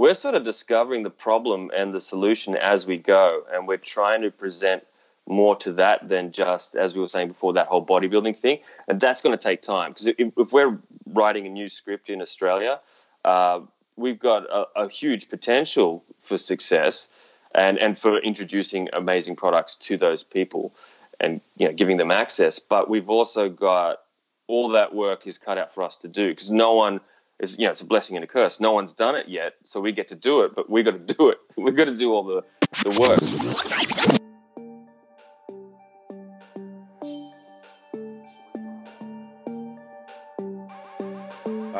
we're sort of discovering the problem and the solution as we go, and we're trying to present more to that than just, as we were saying before, that whole bodybuilding thing. And that's going to take time because if, we're writing a new script in Australia, uh, we've got a, a, huge potential for success and, and for introducing amazing products to those people and you know giving them access. But we've also got all that work is cut out for us to do because no one is you know it's a blessing and a curse. No one's done it yet, so we get to do it, but we got to do it. We've got to do all the the work.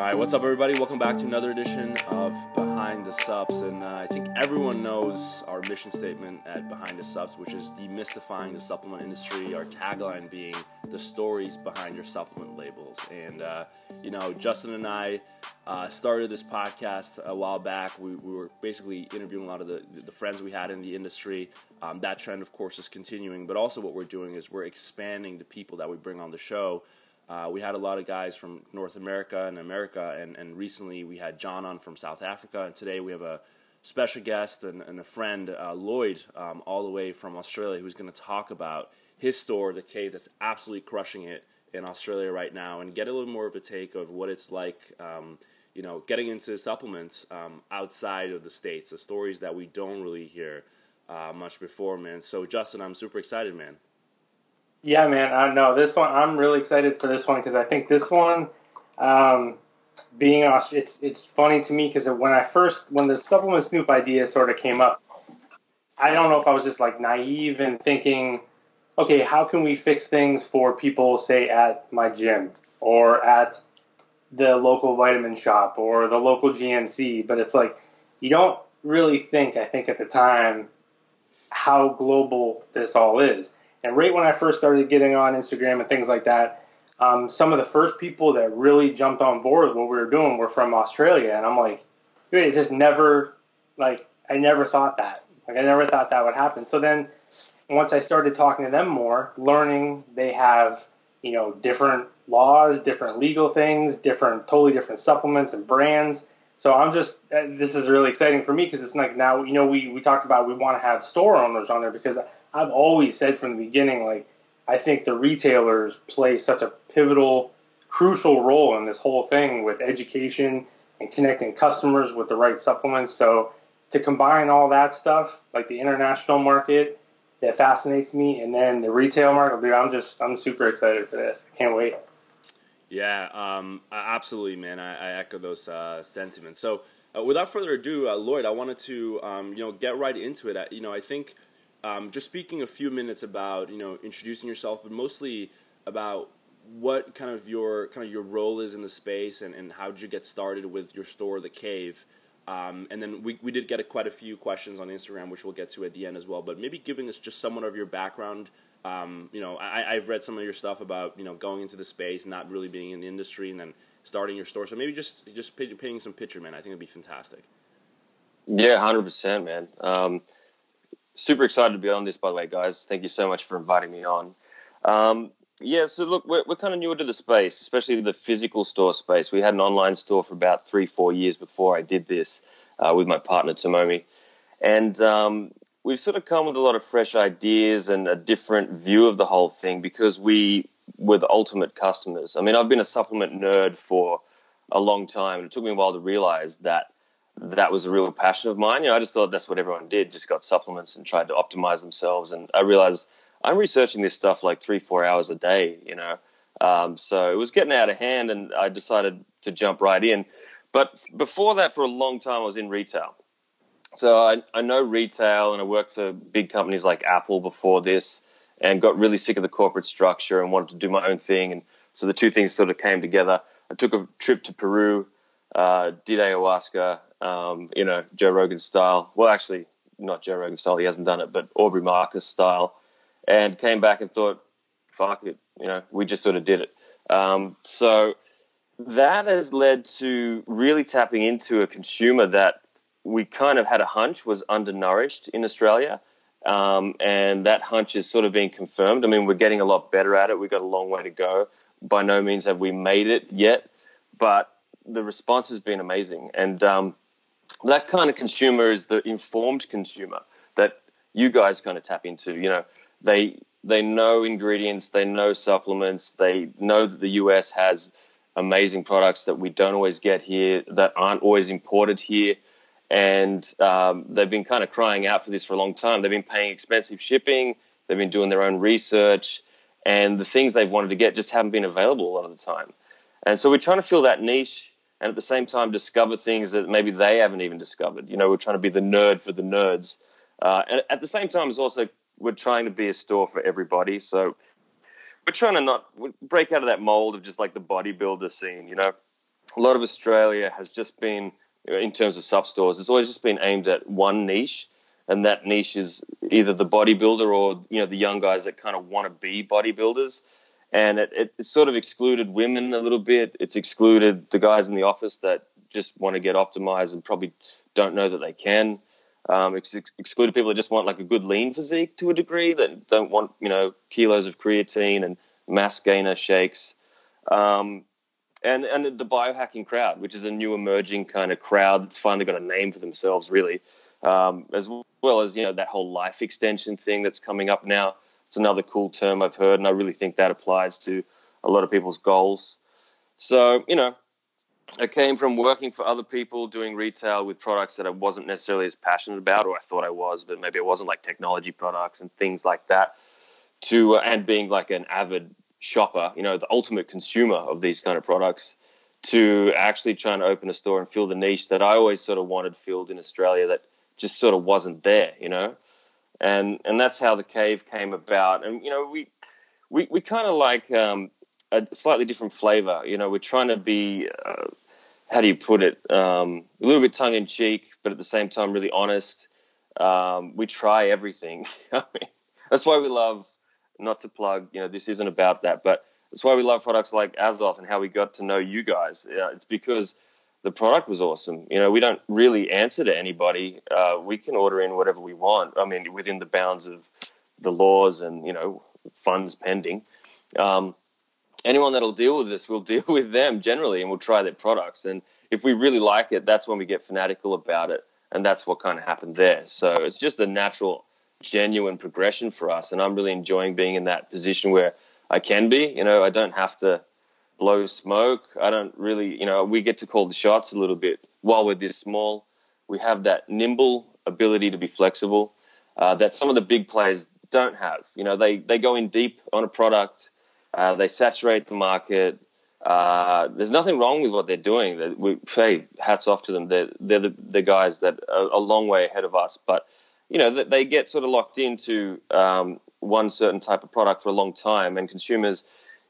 All right, what's up, everybody? Welcome back to another edition of Behind the Subs. And uh, I think everyone knows our mission statement at Behind the Subs, which is demystifying the supplement industry. Our tagline being the stories behind your supplement labels. And, uh, you know, Justin and I uh, started this podcast a while back. We, we, were basically interviewing a lot of the, the friends we had in the industry. Um, that trend, of course, is continuing. But also, what we're doing is we're expanding the people that we bring on the show. Uh, we had a lot of guys from North America and America, and, and recently we had John on from South Africa, and today we have a special guest and, and a friend, uh, Lloyd, um, all the way from Australia, who's going to talk about his store, The Cave, that's absolutely crushing it in Australia right now, and get a little more of a take of what it's like, um, you know, getting into supplements um, outside of the States, the stories that we don't really hear uh, much before, man. So, Justin, I'm super excited, man. Yeah, man. I know this one. I'm really excited for this one because I think this one, um, being it's it's funny to me because when I first when the supplement snoop idea sort of came up, I don't know if I was just like naive and thinking, okay, how can we fix things for people, say at my gym or at the local vitamin shop or the local GNC? But it's like you don't really think. I think at the time how global this all is and right when I first started getting on Instagram and things like that, um, some of the first people that really jumped on board with what we were doing were from Australia. And I'm like, dude, it just never, like, I never thought that. Like, I never thought that would happen. So then once I started talking to them more, learning they have, you know, different laws, different legal things, different, totally different supplements and brands. So I'm just, uh, this is really exciting for me because it's like now, you know, we, we talked about we want to have store owners on there because I've always said from the beginning, like, I think the retailers play such a pivotal, crucial role in this whole thing with education and connecting customers with the right supplements. So to combine all that stuff, like the international market, that fascinates me, and then the retail market, dude, I'm just I'm super excited for this. I can't wait. Yeah, um, absolutely, man. I, I echo those uh, sentiments. So, uh, without further ado, uh, Lloyd, I wanted to um, you know get right into it. I, you know, I think um, just speaking a few minutes about you know introducing yourself, but mostly about what kind of your kind of your role is in the space and, and how did you get started with your store, The Cave. Um, and then we, we did get a, quite a few questions on Instagram, which we'll get to at the end as well. But maybe giving us just somewhat of your background. Um, you know, I, I've read some of your stuff about you know going into the space, not really being in the industry, and then starting your store. So maybe just just painting some picture, man. I think it'd be fantastic. Yeah, hundred percent, man. Um, super excited to be on this, by the way, guys. Thank you so much for inviting me on. Um, yeah, so look, we're, we're kind of newer to the space, especially the physical store space. We had an online store for about three, four years before I did this uh, with my partner, Tomomi. And um, we've sort of come with a lot of fresh ideas and a different view of the whole thing because we were the ultimate customers. I mean, I've been a supplement nerd for a long time, and it took me a while to realize that that was a real passion of mine. You know, I just thought that's what everyone did, just got supplements and tried to optimize themselves. And I realized I'm researching this stuff like three, four hours a day, you know. Um, so it was getting out of hand, and I decided to jump right in. But before that, for a long time, I was in retail. So I, I know retail, and I worked for big companies like Apple before this, and got really sick of the corporate structure and wanted to do my own thing. And so the two things sort of came together. I took a trip to Peru, uh, did ayahuasca, um, you know, Joe Rogan style. Well, actually, not Joe Rogan style. He hasn't done it, but Aubrey Marcus style. And came back and thought, fuck it. You know, we just sort of did it. Um, so that has led to really tapping into a consumer that we kind of had a hunch was undernourished in Australia. Um, and that hunch is sort of being confirmed. I mean, we're getting a lot better at it. We've got a long way to go. By no means have we made it yet, but the response has been amazing. And um, that kind of consumer is the informed consumer that you guys kind of tap into. You know, they they know ingredients, they know supplements, they know that the US has amazing products that we don't always get here, that aren't always imported here. And um, they've been kind of crying out for this for a long time. They've been paying expensive shipping, they've been doing their own research, and the things they've wanted to get just haven't been available a lot of the time. And so we're trying to fill that niche and at the same time discover things that maybe they haven't even discovered. You know, we're trying to be the nerd for the nerds. Uh, and at the same time, it's also we're trying to be a store for everybody. So we're trying to not break out of that mold of just like the bodybuilder scene. You know, a lot of Australia has just been, in terms of sub stores, it's always just been aimed at one niche, and that niche is either the bodybuilder or you know the young guys that kind of want to be bodybuilders. And it, it sort of excluded women a little bit. It's excluded the guys in the office that just want to get optimized and probably don't know that they can. Um, ex- excluded people that just want like a good lean physique to a degree that don't want you know kilos of creatine and mass gainer shakes, um, and and the biohacking crowd, which is a new emerging kind of crowd that's finally got a name for themselves, really, um, as well as you know that whole life extension thing that's coming up now. It's another cool term I've heard, and I really think that applies to a lot of people's goals. So you know, I came from working for other people doing retail with products that I wasn't necessarily as passionate about, or I thought I was, but maybe it wasn't like technology products and things like that. To uh, and being like an avid shopper, you know, the ultimate consumer of these kind of products, to actually trying to open a store and fill the niche that I always sort of wanted filled in Australia that just sort of wasn't there, you know, and and that's how the cave came about. And you know, we we we kind of like. Um, a slightly different flavor. You know, we're trying to be uh, how do you put it? Um, a little bit tongue in cheek, but at the same time, really honest. Um, we try everything. I mean, that's why we love. Not to plug, you know, this isn't about that, but that's why we love products like Azoth and how we got to know you guys. It's because the product was awesome. You know, we don't really answer to anybody. Uh, we can order in whatever we want. I mean, within the bounds of the laws and you know funds pending. Um, anyone that'll deal with this, we'll deal with them generally, and we'll try their products. And if we really like it, that's when we get fanatical about it, and that's what kind of happened there. So it's just a natural, genuine progression for us, and I'm really enjoying being in that position where I can be. You know, I don't have to blow smoke. I don't really, you know, we get to call the shots a little bit while we're this small. We have that nimble ability to be flexible uh, that some of the big players don't have. You know, they they go in deep on a product uh, they saturate the market. Uh, there's nothing wrong with what they're doing. We, hey, hats off to them. They're, they're the, the guys that are a long way ahead of us. But, you know, they get sort of locked into um, one certain type of product for a long time. And consumers,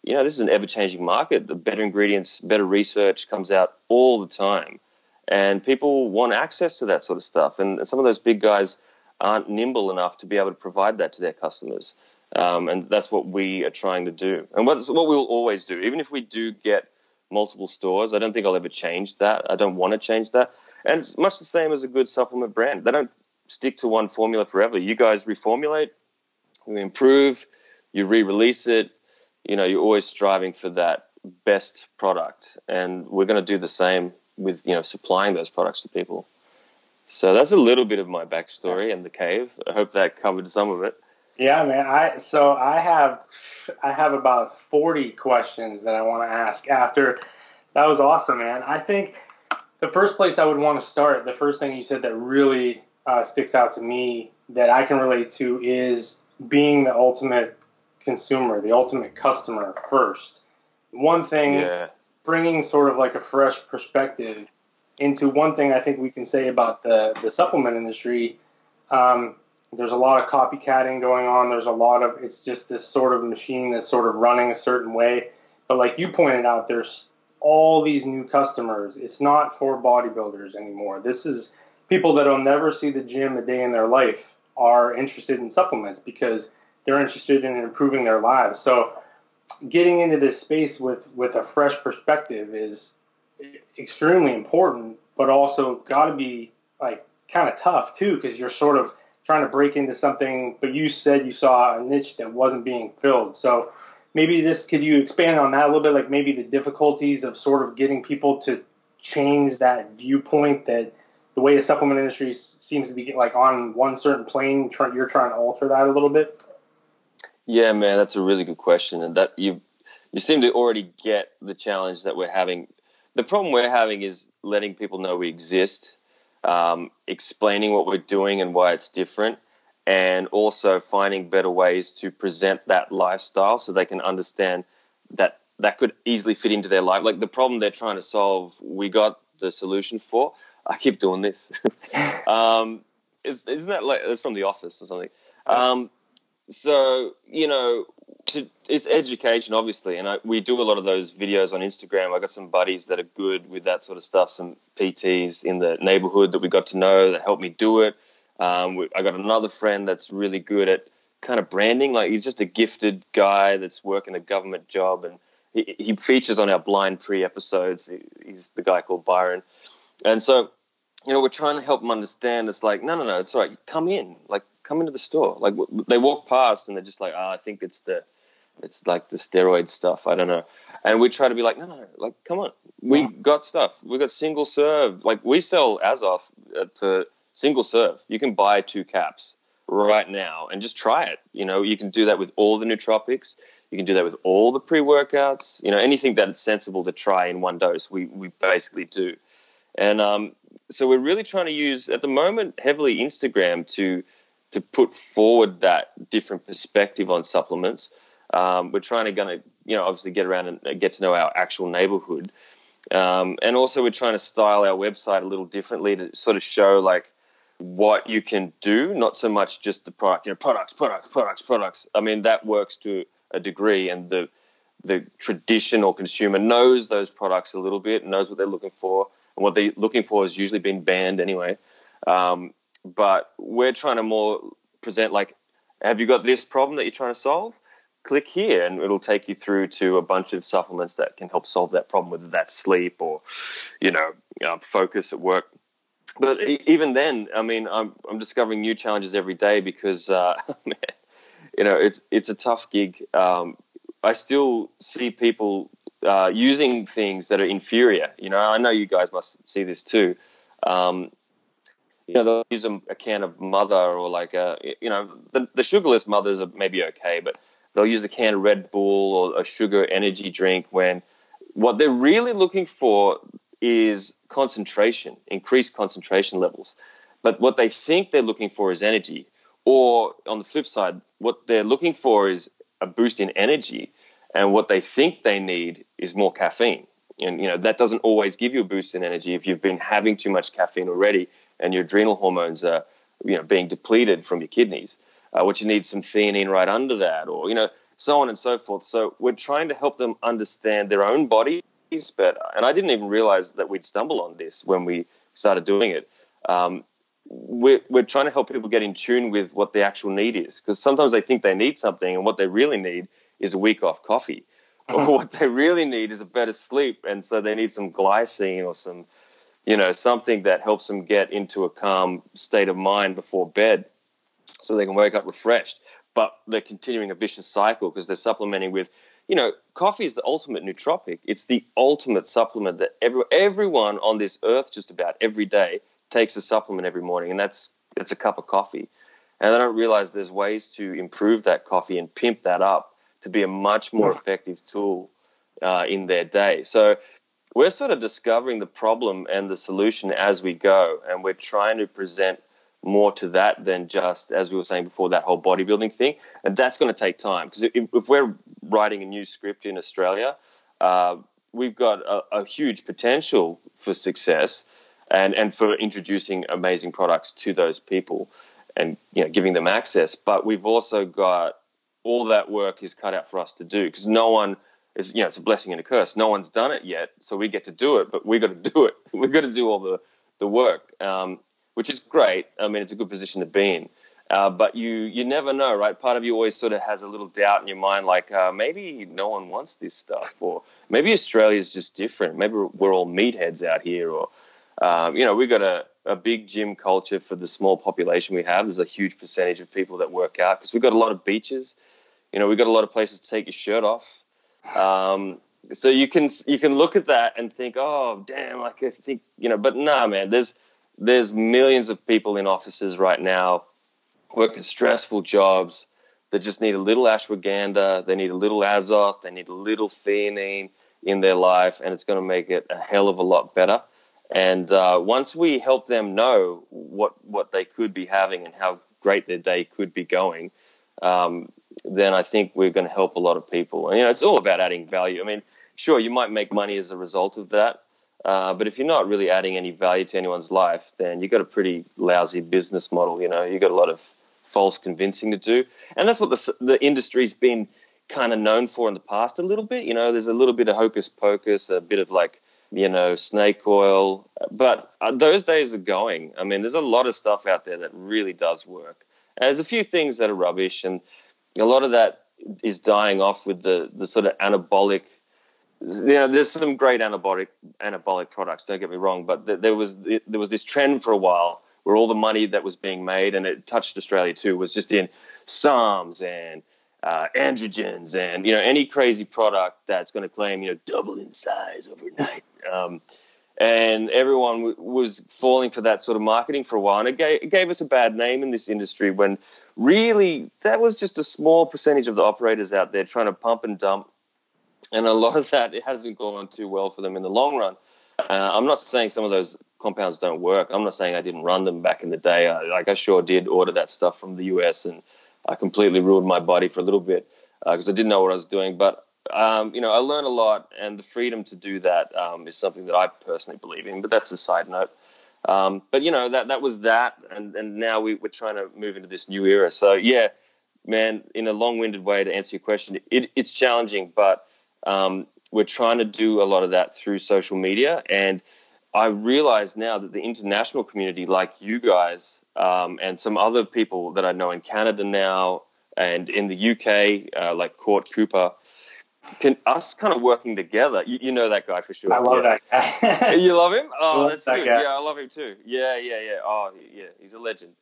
you know, this is an ever changing market. The better ingredients, better research comes out all the time. And people want access to that sort of stuff. And some of those big guys aren't nimble enough to be able to provide that to their customers. Um, and that's what we are trying to do. And what, what we'll always do, even if we do get multiple stores, I don't think I'll ever change that. I don't want to change that. And it's much the same as a good supplement brand. They don't stick to one formula forever. You guys reformulate, you improve, you re-release it. You know, you're always striving for that best product, and we're going to do the same with you know supplying those products to people. So that's a little bit of my backstory and the cave. I hope that covered some of it. Yeah, man. I so I have I have about forty questions that I want to ask after. That was awesome, man. I think the first place I would want to start, the first thing you said that really uh, sticks out to me that I can relate to is being the ultimate consumer, the ultimate customer first. One thing, yeah. bringing sort of like a fresh perspective into one thing I think we can say about the the supplement industry. Um, there's a lot of copycatting going on. There's a lot of it's just this sort of machine that's sort of running a certain way. But like you pointed out, there's all these new customers. It's not for bodybuilders anymore. This is people that'll never see the gym a day in their life are interested in supplements because they're interested in improving their lives. So getting into this space with with a fresh perspective is extremely important, but also got to be like kind of tough too because you're sort of trying to break into something, but you said you saw a niche that wasn't being filled. So maybe this could you expand on that a little bit, like maybe the difficulties of sort of getting people to change that viewpoint that the way the supplement industry seems to be like on one certain plane, you're trying to alter that a little bit? Yeah, man, that's a really good question, and that you you seem to already get the challenge that we're having. The problem we're having is letting people know we exist, um, explaining what we're doing and why it's different, and also finding better ways to present that lifestyle so they can understand that that could easily fit into their life. Like the problem they're trying to solve, we got the solution for. I keep doing this. um, isn't that like that's from The Office or something? Um, so you know, to, it's education, obviously, and I, we do a lot of those videos on Instagram. I got some buddies that are good with that sort of stuff. Some PTs in the neighborhood that we got to know that helped me do it. Um, we, I got another friend that's really good at kind of branding. Like he's just a gifted guy that's working a government job, and he, he features on our blind pre episodes. He, he's the guy called Byron, and so you know we're trying to help him understand. It's like no, no, no, it's all right. Come in, like come into the store. Like they walk past and they're just like, oh, I think it's the, it's like the steroid stuff. I don't know. And we try to be like, no, no, like come on, we got stuff. We got single serve. Like we sell Azoth to single serve. You can buy two caps right now and just try it. You know, you can do that with all the nootropics. You can do that with all the pre workouts. You know, anything that is sensible to try in one dose, we we basically do. And um, so we're really trying to use at the moment heavily Instagram to to put forward that different perspective on supplements. Um, we're trying to gonna you know obviously get around and get to know our actual neighborhood, um, and also we're trying to style our website a little differently to sort of show like what you can do, not so much just the product. You know, products, products, products, products. I mean that works to a degree, and the the traditional consumer knows those products a little bit, and knows what they're looking for, and what they're looking for has usually been banned anyway. Um, but we're trying to more present like, have you got this problem that you're trying to solve? Click here, and it'll take you through to a bunch of supplements that can help solve that problem, whether that's sleep or, you know, uh, focus at work. But even then, I mean, I'm I'm discovering new challenges every day because, uh, you know, it's it's a tough gig. Um, I still see people uh, using things that are inferior. You know, I know you guys must see this too. Um, you know, they'll use a, a, can of mother or like a, you know, the, the sugarless mothers are maybe okay, but they'll use a can of Red Bull or a sugar energy drink when what they're really looking for is concentration, increased concentration levels. But what they think they're looking for is energy. Or on the flip side, what they're looking for is a boost in energy. And what they think they need is more caffeine. And, you know, that doesn't always give you a boost in energy if you've been having too much caffeine already and your adrenal hormones are you know being depleted from your kidneys, uh, which you need some theanine right under that, or you know so on and so forth. So we're trying to help them understand their own bodies better. And I didn't even realize that we'd stumble on this when we started doing it. Um, we're, we're trying to help people get in tune with what the actual need is because sometimes they think they need something and what they really need is a week off coffee or uh-huh. what they really need is a better sleep and so they need some glycine or some you know, something that helps them get into a calm state of mind before bed so they can wake up refreshed. But they're continuing a vicious cycle because they're supplementing with, you know, coffee is the ultimate nootropic. It's the ultimate supplement that every, everyone on this earth, just about every day, takes a supplement every morning, and that's it's a cup of coffee. And they don't realize there's ways to improve that coffee and pimp that up to be a much more effective tool uh, in their day. So we're sort of discovering the problem and the solution as we go, and we're trying to present more to that than just, as we were saying before, that whole bodybuilding thing. And that's going to take time because if, we're writing a new script in Australia, uh, we've got a, a, huge potential for success and, and for introducing amazing products to those people and you know giving them access. But we've also got all that work is cut out for us to do because no one – is you know it's a blessing and a curse. No one's done it yet, so we get to do it, but we got to do it. we got to do all the the work, um, which is great. I mean, it's a good position to be in. Uh, but you you never know, right? Part of you always sort of has a little doubt in your mind, like uh, maybe no one wants this stuff, or maybe Australia's just different. Maybe we're all meatheads out here, or um, you know, we've got a, a big gym culture for the small population we have. There's a huge percentage of people that work out because we've got a lot of beaches. You know, we've got a lot of places to take your shirt off. Um, so you can you can look at that and think, oh damn, like I think you know, but nah, man, there's there's millions of people in offices right now working stressful jobs that just need a little ashwagandha, they need a little azoth, they need a little theanine in their life, and it's going to make it a hell of a lot better. And uh, once we help them know what what they could be having and how great their day could be going, um, then I think we're going to help a lot of people. And you know, it's all about adding value. I mean, sure, you might make money as a result of that, uh, but if you're not really adding any value to anyone's life, then you've got a pretty lousy business model. You know, you've got a lot of false convincing to do, and that's what the the industry's been kind of known for in the past a little bit. You know, there's a little bit of hocus pocus, a bit of like you know snake oil, but uh, those days are going. I mean, there's a lot of stuff out there that really does work. And there's a few things that are rubbish, and a lot of that is dying off with the the sort of anabolic. You know, there's some great anabolic anabolic products. Don't get me wrong, but there was there was this trend for a while where all the money that was being made, and it touched Australia too, was just in SARMs and uh, androgens and you know any crazy product that's going to claim you know double in size overnight. Um, and everyone w- was falling for that sort of marketing for a while, and it it gave us a bad name in this industry. When really that was just a small percentage of the operators out there trying to pump and dump, and a lot of that it hasn't gone too well for them in the long run. Uh, I'm not saying some of those compounds don't work. I'm not saying I didn't run them back in the day. I, like I sure did order that stuff from the US, and I completely ruined my body for a little bit because uh, I didn't know what I was doing. But um, you know, I learned a lot, and the freedom to do that um, is something that I personally believe in. But that's a side note. Um, but you know that that was that, and and now we, we're trying to move into this new era. So yeah, man, in a long-winded way to answer your question, it, it's challenging, but um, we're trying to do a lot of that through social media and I realize now that the international community, like you guys um, and some other people that I know in Canada now and in the UK, uh, like Court Cooper, can us kind of working together. You, you know that guy for sure. I love yeah. that guy. you love him? Oh, love that's that good. guy. Yeah, I love him too. Yeah, yeah, yeah. Oh, yeah, he's a legend.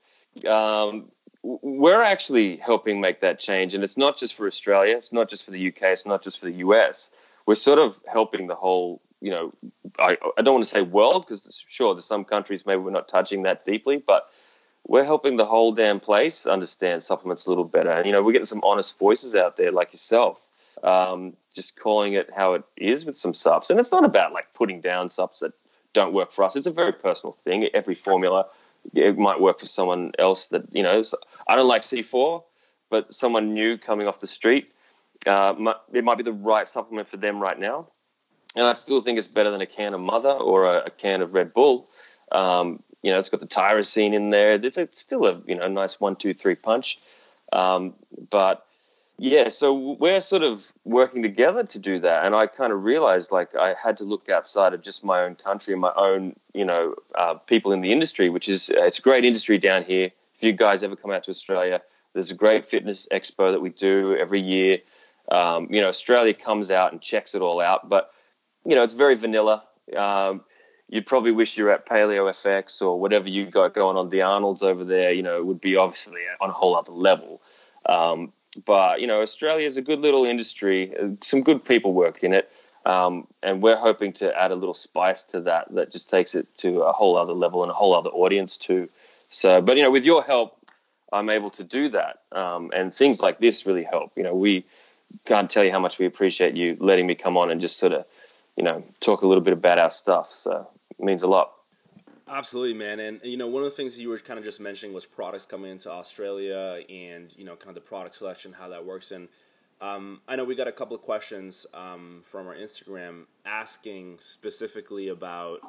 Um, we're actually helping make that change, and it's not just for Australia. It's not just for the UK. It's not just for the US. We're sort of helping the whole you know, I, I don't want to say world because sure, there's some countries maybe we're not touching that deeply, but we're helping the whole damn place understand supplements a little better. And, you know, we're getting some honest voices out there like yourself, um, just calling it how it is with some subs. And it's not about like putting down subs that don't work for us. It's a very personal thing. Every formula, it might work for someone else that, you know, I don't like C4, but someone new coming off the street, uh, it might be the right supplement for them right now and I still think it's better than a can of Mother or a, a can of Red Bull. Um, you know, it's got the tyrosine in there. It's a, still a you know nice one, two, three punch. Um, but yeah, so we're sort of working together to do that, and I kind of realized like I had to look outside of just my own country and my own you know uh, people in the industry, which is uh, it's a great industry down here. If you guys ever come out to Australia, there's a great fitness expo that we do every year. Um, you know, Australia comes out and checks it all out, but you know, it's very vanilla. Um, you'd probably wish you're at Paleo FX or whatever you got going on. The Arnold's over there, you know, would be obviously on a whole other level. Um, but you know, Australia is a good little industry. Some good people work in it, um, and we're hoping to add a little spice to that that just takes it to a whole other level and a whole other audience too. So, but you know, with your help, I'm able to do that, um, and things like this really help. You know, we can't tell you how much we appreciate you letting me come on and just sort of you know, talk a little bit about our stuff. So it means a lot. Absolutely, man. And you know, one of the things you were kind of just mentioning was products coming into Australia, and you know, kind of the product selection, how that works. And um, I know we got a couple of questions um, from our Instagram asking specifically about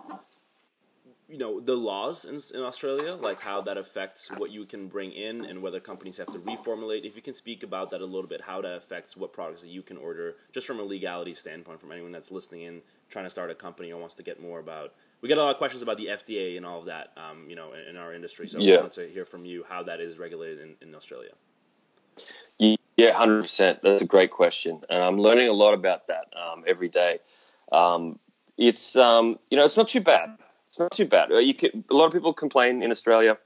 you know the laws in, in, Australia, like how that affects what you can bring in and whether companies have to reformulate. If you can speak about that a little bit, how that affects what products that you can order, just from a legality standpoint, from anyone that's listening in, trying to start a company or wants to get more about. We get a lot of questions about the FDA and all of that, um, you know, in, in, our industry. So yeah. I wanted to hear from you how that is regulated in, in Australia. Yeah, hundred percent. That's a great question, and I'm learning a lot about that um, every day. Um, it's um, you know, it's not too bad it's not too bad. Uh, you can, a lot of people complain in Australia.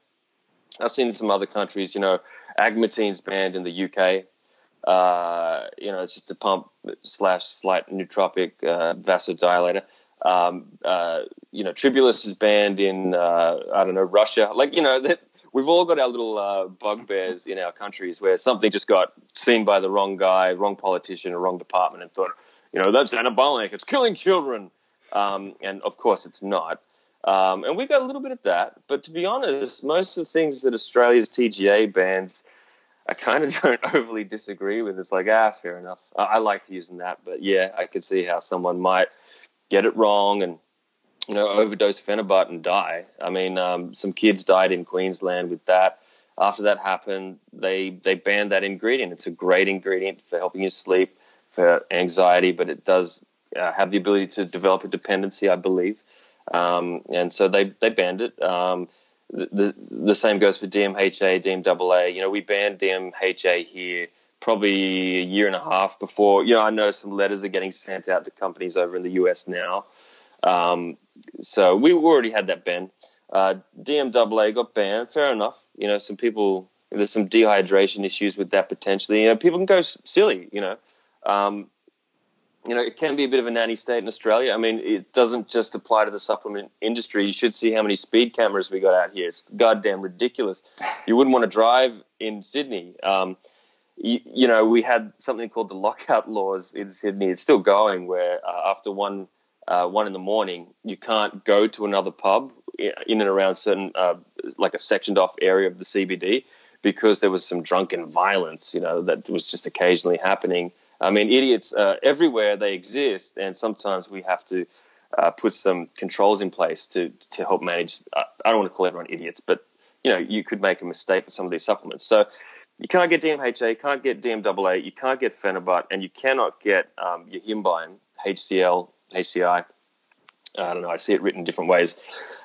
I've seen in some other countries, you know, agmatine's banned in the UK. Uh, you know, it's just a pump slash slight nootropic uh, vasodilator. Um, uh, you know, Tribulus is banned in uh, I don't know Russia. Like you know that we've all got our little uh, bugbears in our countries where something just got seen by the wrong guy, wrong politician, or wrong department, and thought, you know, that's anabolic. It's killing children, um, and of course it's not. Um, and we've got a little bit of that. But to be honest, most of the things that Australia's TGA bans, I kind of don't overly disagree with. It's like, ah, fair enough. I, I like using that. But yeah, I could see how someone might get it wrong and, you know, overdose Phenibut and die. I mean, um, some kids died in Queensland with that. After that happened, they, they banned that ingredient. It's a great ingredient for helping you sleep, for anxiety, but it does uh, have the ability to develop a dependency, I believe. Um, and so they, they banned it. Um, the, the same goes for DMHA, DMAA. You know, we banned DMHA here probably a year and a half before. You know, I know some letters are getting sent out to companies over in the US now. Um, so we already had that ban. Uh, got banned. Fair enough. You know, some people there's some dehydration issues with that potentially. You know, people can go silly. You know, um, you know, it can be a bit of a nanny state in Australia. I mean, it doesn't just apply to the supplement industry. You should see how many speed cameras we got out here. It's goddamn ridiculous. You wouldn't want to drive in Sydney. Um, you, you, know, we had something called the lockout laws in Sydney. It's still going, where uh, after one uh, one in the morning, you can't go to another pub in and around certain, uh, like a sectioned off area of the CBD, because there was some drunken violence. You know, that was just occasionally happening I mean, idiots uh, everywhere they exist, and sometimes we have to uh, put some controls in place to to help manage. I don't want to call everyone idiots, but you know, you could make a mistake with some of these supplements. So you can't get DMHA, you can't get DMAA, you can't get Phenibut, and you cannot get um, Yohimbine, HCL, HCI. I don't know. I see it written different ways,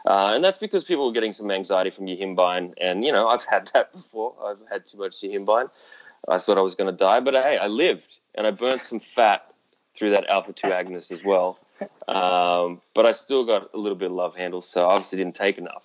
uh, and that's because people are getting some anxiety from your Yohimbine, and you know I've had that before. I've had too much Yohimbine. I thought I was going to die, but hey, I lived and I burnt some fat through that alpha two agonist as well. Um, but I still got a little bit of love handles, so obviously didn't take enough.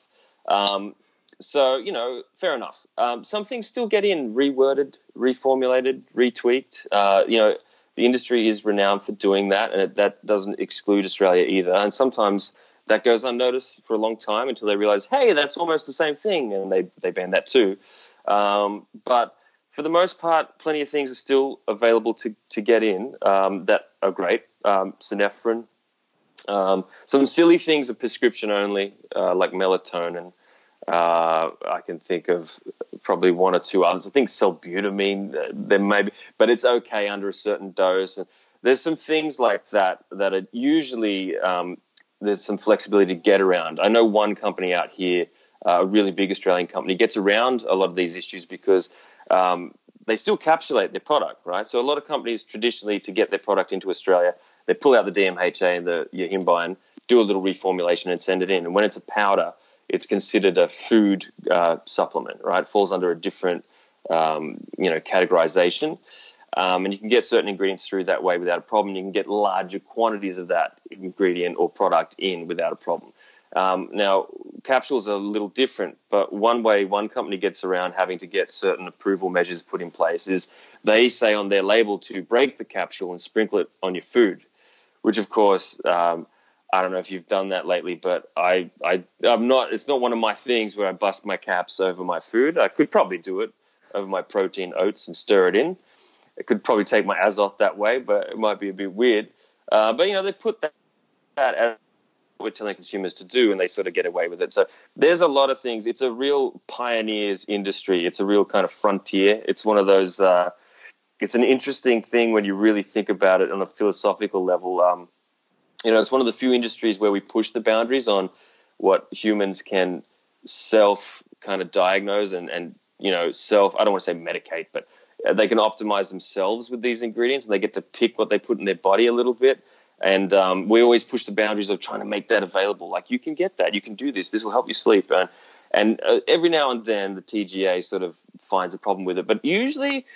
Um, so you know, fair enough. Um, some things still get in reworded, reformulated, retweaked. Uh, you know, the industry is renowned for doing that, and it, that doesn't exclude Australia either. And sometimes that goes unnoticed for a long time until they realize, hey, that's almost the same thing, and they they ban that too. Um, but for the most part, plenty of things are still available to, to get in um, that are great. Um, Synephrine. Um, some silly things are prescription only, uh, like melatonin. Uh, I can think of probably one or two others. I think sibutramine, uh, there may be, but it's okay under a certain dose. And there's some things like that that are usually um, there's some flexibility to get around. I know one company out here, uh, a really big Australian company, gets around a lot of these issues because um, they still capsulate their product, right? So a lot of companies traditionally, to get their product into Australia, they pull out the DMHA and the yohimbine, do a little reformulation and send it in. And when it's a powder, it's considered a food uh, supplement, right? It falls under a different, um, you know, categorization. Um, and you can get certain ingredients through that way without a problem. You can get larger quantities of that ingredient or product in without a problem. Um, now, capsules are a little different, but one way one company gets around having to get certain approval measures put in place is they say on their label to break the capsule and sprinkle it on your food, which of course, um, I don't know if you've done that lately, but I, I, I'm not, it's not one of my things where I bust my caps over my food. I could probably do it over my protein oats and stir it in. It could probably take my azoth that way, but it might be a bit weird. Uh, but you know, they put that, that as we're telling consumers to do, and they sort of get away with it. So there's a lot of things. It's a real pioneers industry. It's a real kind of frontier. It's one of those. Uh, it's an interesting thing when you really think about it on a philosophical level. Um, you know, it's one of the few industries where we push the boundaries on what humans can self kind of diagnose and, and you know self. I don't want to say medicate, but they can optimize themselves with these ingredients, and they get to pick what they put in their body a little bit. And um, we always push the boundaries of trying to make that available. Like you can get that, you can do this. This will help you sleep. And and uh, every now and then the TGA sort of finds a problem with it. But usually,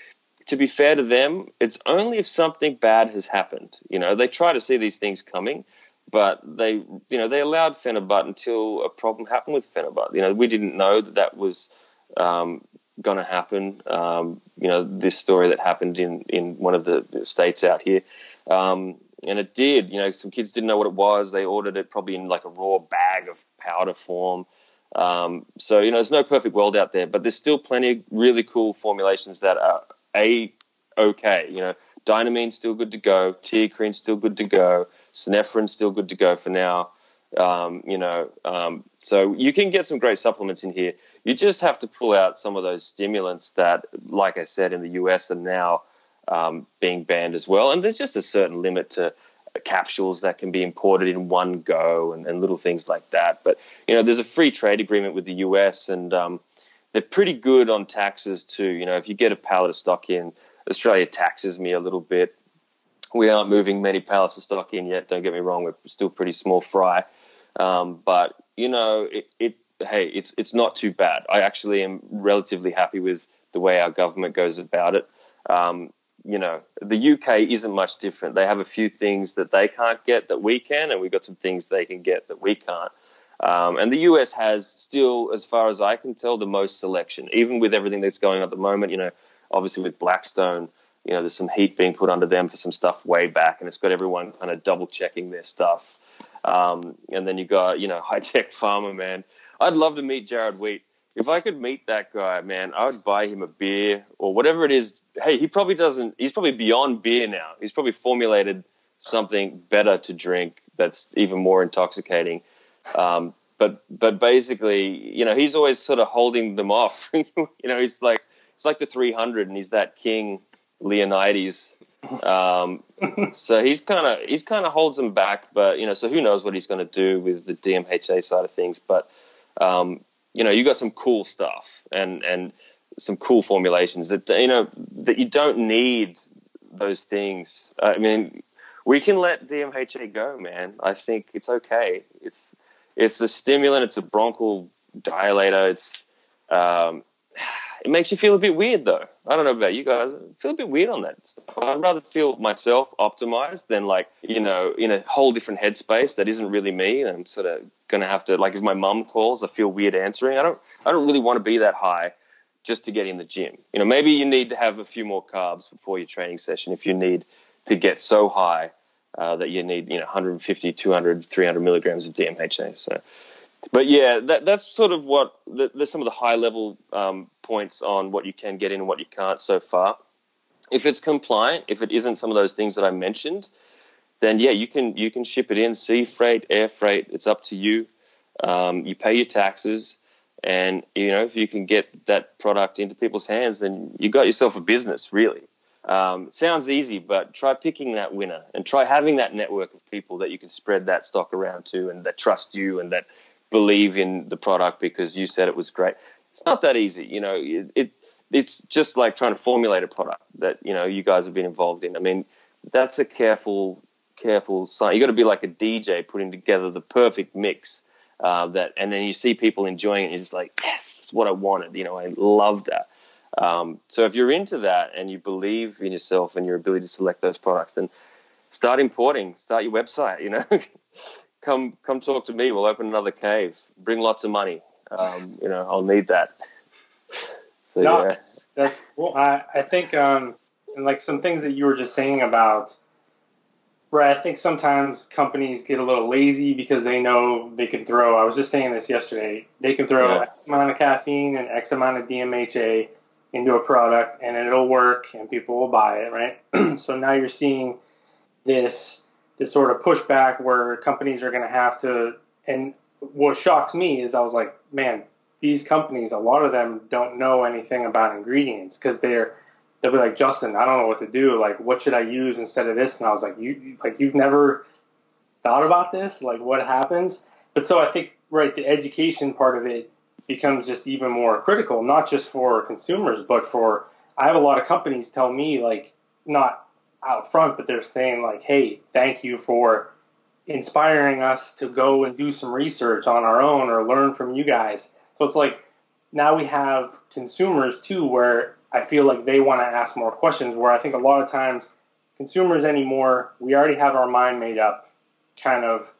to be fair to them, it's only if something bad has happened. You know, they try to see these things coming, but they you know they allowed Phenibut until a problem happened with Phenibut. You know, we didn't know that that was. Um, going to happen. Um, you know, this story that happened in, in one of the states out here. Um, and it did. You know, some kids didn't know what it was. They ordered it probably in like a raw bag of powder form. Um, so you know, there's no perfect world out there, but there's still plenty of really cool formulations that are a okay. You know, Dynamine's still good to go. Teacrine's still good to go. Synephrine still good to go for now. Um, you know, um, so you can get some great supplements in here. You just have to pull out some of those stimulants that, like I said, in the US are now um, being banned as well. And there's just a certain limit to capsules that can be imported in one go and, and little things like that. But you know, there's a free trade agreement with the US, and um, they're pretty good on taxes too. You know, if you get a pallet of stock in, Australia taxes me a little bit. We aren't moving many pallets of stock in yet. Don't get me wrong; we're still pretty small fry. Um, but you know, it, it hey, it's it's not too bad. I actually am relatively happy with the way our government goes about it. Um, you know, the UK isn't much different. They have a few things that they can't get that we can, and we've got some things they can get that we can't. Um, and the US has still, as far as I can tell, the most selection, even with everything that's going on at the moment. You know, obviously with Blackstone, you know, there's some heat being put under them for some stuff way back, and it's got everyone kind of double checking their stuff. Um, and then you got, you know, Hi-Tech Pharma, man. I'd love to meet Jared Wheat. If I could meet that guy, man, I would buy him a beer or whatever it is. Hey, he probably doesn't, he's probably beyond beer now. He's probably formulated something better to drink that's even more intoxicating. Um, but but basically, you know, he's always sort of holding them off. you know, he's like it's like the 300, and he's that king Leonidas. Um, so he's kind of he's kind of holds them back, but you know, so who knows what he's going to do with the DMHA side of things? But um, you know, you got some cool stuff and and some cool formulations that you know that you don't need those things. I mean, we can let DMHA go, man. I think it's okay. It's it's a stimulant. It's a bronchial dilator. It's um, it makes you feel a bit weird though. I don't know about you guys. I feel a bit weird on that. I'd rather feel myself optimized than like, you know, in a whole different headspace that isn't really me. And I'm sort of going to have to, like, if my mum calls, I feel weird answering. I don't, I don't really want to be that high just to get in the gym. You know, maybe you need to have a few more carbs before your training session if you need to get so high uh, that you need, you know, 150, 200, 300 milligrams of DMHA. So, but yeah, that, that's sort of what the, there's some of the high level um, points on what you can get in and what you can't so far. If it's compliant, if it isn't some of those things that I mentioned, then yeah, you can you can ship it in sea freight, air freight. It's up to you. Um, you pay your taxes, and you know if you can get that product into people's hands, then you got yourself a business. Really, um, sounds easy, but try picking that winner and try having that network of people that you can spread that stock around to, and that trust you and that believe in the product because you said it was great. It's not that easy, you know. It, it it's just like trying to formulate a product that you know you guys have been involved in. I mean, that's a careful, careful sign. You got to be like a DJ putting together the perfect mix. Uh, that and then you see people enjoying it. You're just like, yes, it's what I wanted. You know, I love that. Um, so if you're into that and you believe in yourself and your ability to select those products, then start importing. Start your website. You know, come come talk to me. We'll open another cave. Bring lots of money. Um, you know, I'll need that. So, no, yeah. that's cool. I I think um, and like some things that you were just saying about. Right, I think sometimes companies get a little lazy because they know they can throw. I was just saying this yesterday. They can throw yeah. X amount of caffeine and X amount of DMHA into a product, and it'll work, and people will buy it. Right. so now you're seeing this this sort of pushback where companies are going to have to. And what shocks me is I was like, man, these companies, a lot of them don't know anything about ingredients because they're they'll be like, Justin, I don't know what to do. Like, what should I use instead of this? And I was like, you like you've never thought about this? Like, what happens? But so I think right, the education part of it becomes just even more critical, not just for consumers, but for I have a lot of companies tell me like not out front, but they're saying like, "Hey, thank you for inspiring us to go and do some research on our own or learn from you guys." So it's like now we have consumers too, where I feel like they want to ask more questions. Where I think a lot of times consumers anymore, we already have our mind made up, kind of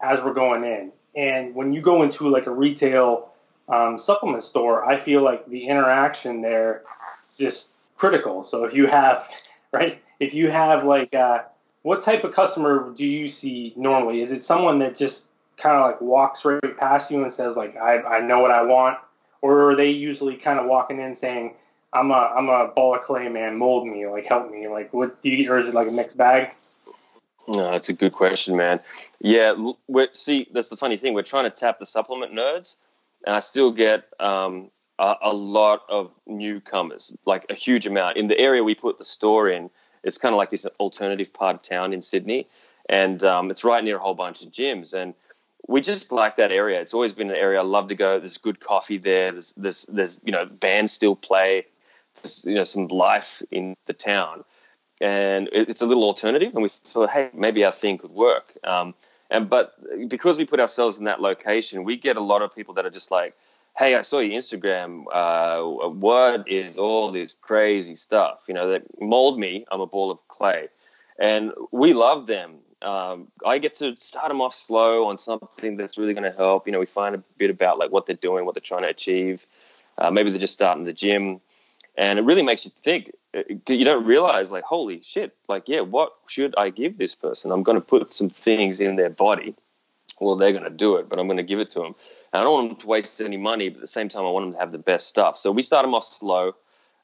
as we're going in. And when you go into like a retail um, supplement store, I feel like the interaction there is just critical. So if you have right if you have like uh, what type of customer do you see normally? Is it someone that just kind of like walks right past you and says like I, I know what I want, or are they usually kind of walking in saying I'm a I'm a ball of clay man, mold me, like help me, like what do you or is it like a mixed bag? No, that's a good question, man. Yeah, we're, see, that's the funny thing. We're trying to tap the supplement nerds, and I still get um, a, a, lot of newcomers, like a huge amount. In the area we put the store in, it's kind of like this alternative part of town in Sydney, and um, it's right near a whole bunch of gyms. And we just like that area. It's always been an area I love to go. There's good coffee there. There's there's, there's you know bands still play. There's, you know some life in the town, and it's a little alternative. And we thought, hey, maybe our thing could work. Um, and but because we put ourselves in that location, we get a lot of people that are just like, hey, I saw your Instagram. Uh, what is all this crazy stuff? You know, that mold me. I'm a ball of clay, and we love them um, I get to start them off slow on something that's really going to help. You know, we find a bit about like what they're doing, what they're trying to achieve. Uh, maybe they're just starting the gym, and it really makes you think. You don't realize, like, holy shit! Like, yeah, what should I give this person? I'm going to put some things in their body. Well, they're going to do it, but I'm going to give it to them. And I don't want them to waste any money, but at the same time, I want them to have the best stuff. So we start them off slow.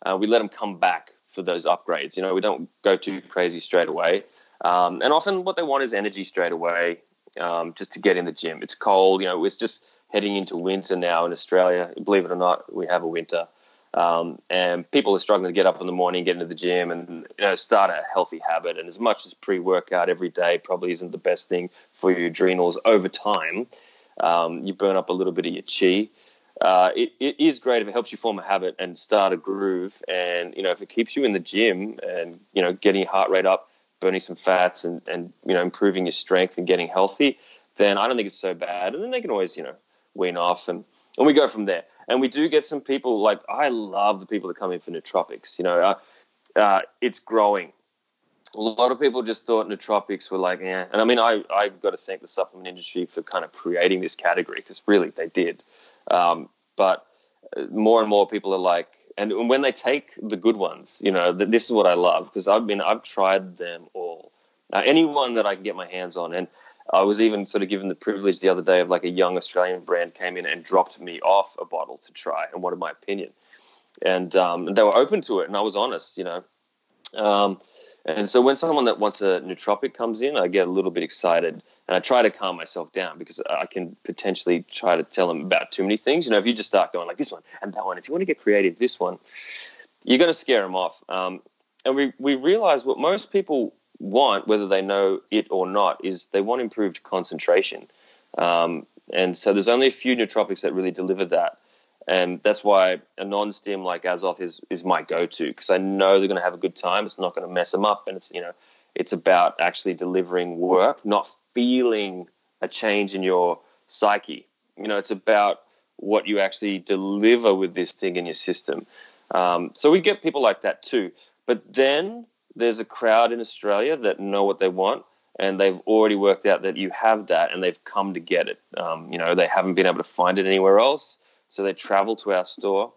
Uh, we let them come back for those upgrades. You know, we don't go too crazy straight away. Um, and often what they want is energy straight away, um, just to get in the gym. It's cold, you know, it's just heading into winter now in Australia. Believe it or not, we have a winter. Um, and people are struggling to get up in the morning, get into the gym, and you know start a healthy habit. And as much as pre-workout every day probably isn't the best thing for your adrenals over time, um, you burn up a little bit of your chi. Uh, it, it is great if it helps you form a habit and start a groove. And you know if it keeps you in the gym and you know getting your heart rate up, burning some fats and, and you know improving your strength and getting healthy, then I don't think it's so bad. And then they can always you know wean off and and we go from there. And we do get some people like I love the people that come in for nootropics. You know, uh, uh, it's growing. A lot of people just thought nootropics were like, yeah. And I mean, I I've got to thank the supplement industry for kind of creating this category because really they did. Um, but uh, more and more people are like, and when they take the good ones, you know, this is what I love because I've been I've tried them all. Anyone that I can get my hands on, and I was even sort of given the privilege the other day of like a young Australian brand came in and dropped me off a bottle to try and wanted my opinion, and um, they were open to it, and I was honest, you know. Um, and so when someone that wants a nootropic comes in, I get a little bit excited and I try to calm myself down because I can potentially try to tell them about too many things. You know, if you just start going like this one and that one, if you want to get creative, this one, you're going to scare them off. Um, and we, we realize what most people want, whether they know it or not, is they want improved concentration. Um, and so there's only a few nootropics that really deliver that and that's why a non-stim like Azoth is is my go-to because I know they're going to have a good time. It's not going to mess them up, and it's you know it's about actually delivering work, not feeling a change in your psyche. You know, it's about what you actually deliver with this thing in your system. Um, so we get people like that too. But then there's a crowd in Australia that know what they want and they've already worked out that you have that and they've come to get it. Um, you know, they haven't been able to find it anywhere else. So they travel to our store.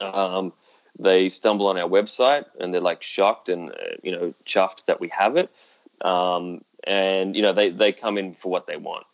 Um, they stumble on our website and they're like shocked and uh, you know chuffed that we have it. Um, and you know they they come in for what they want.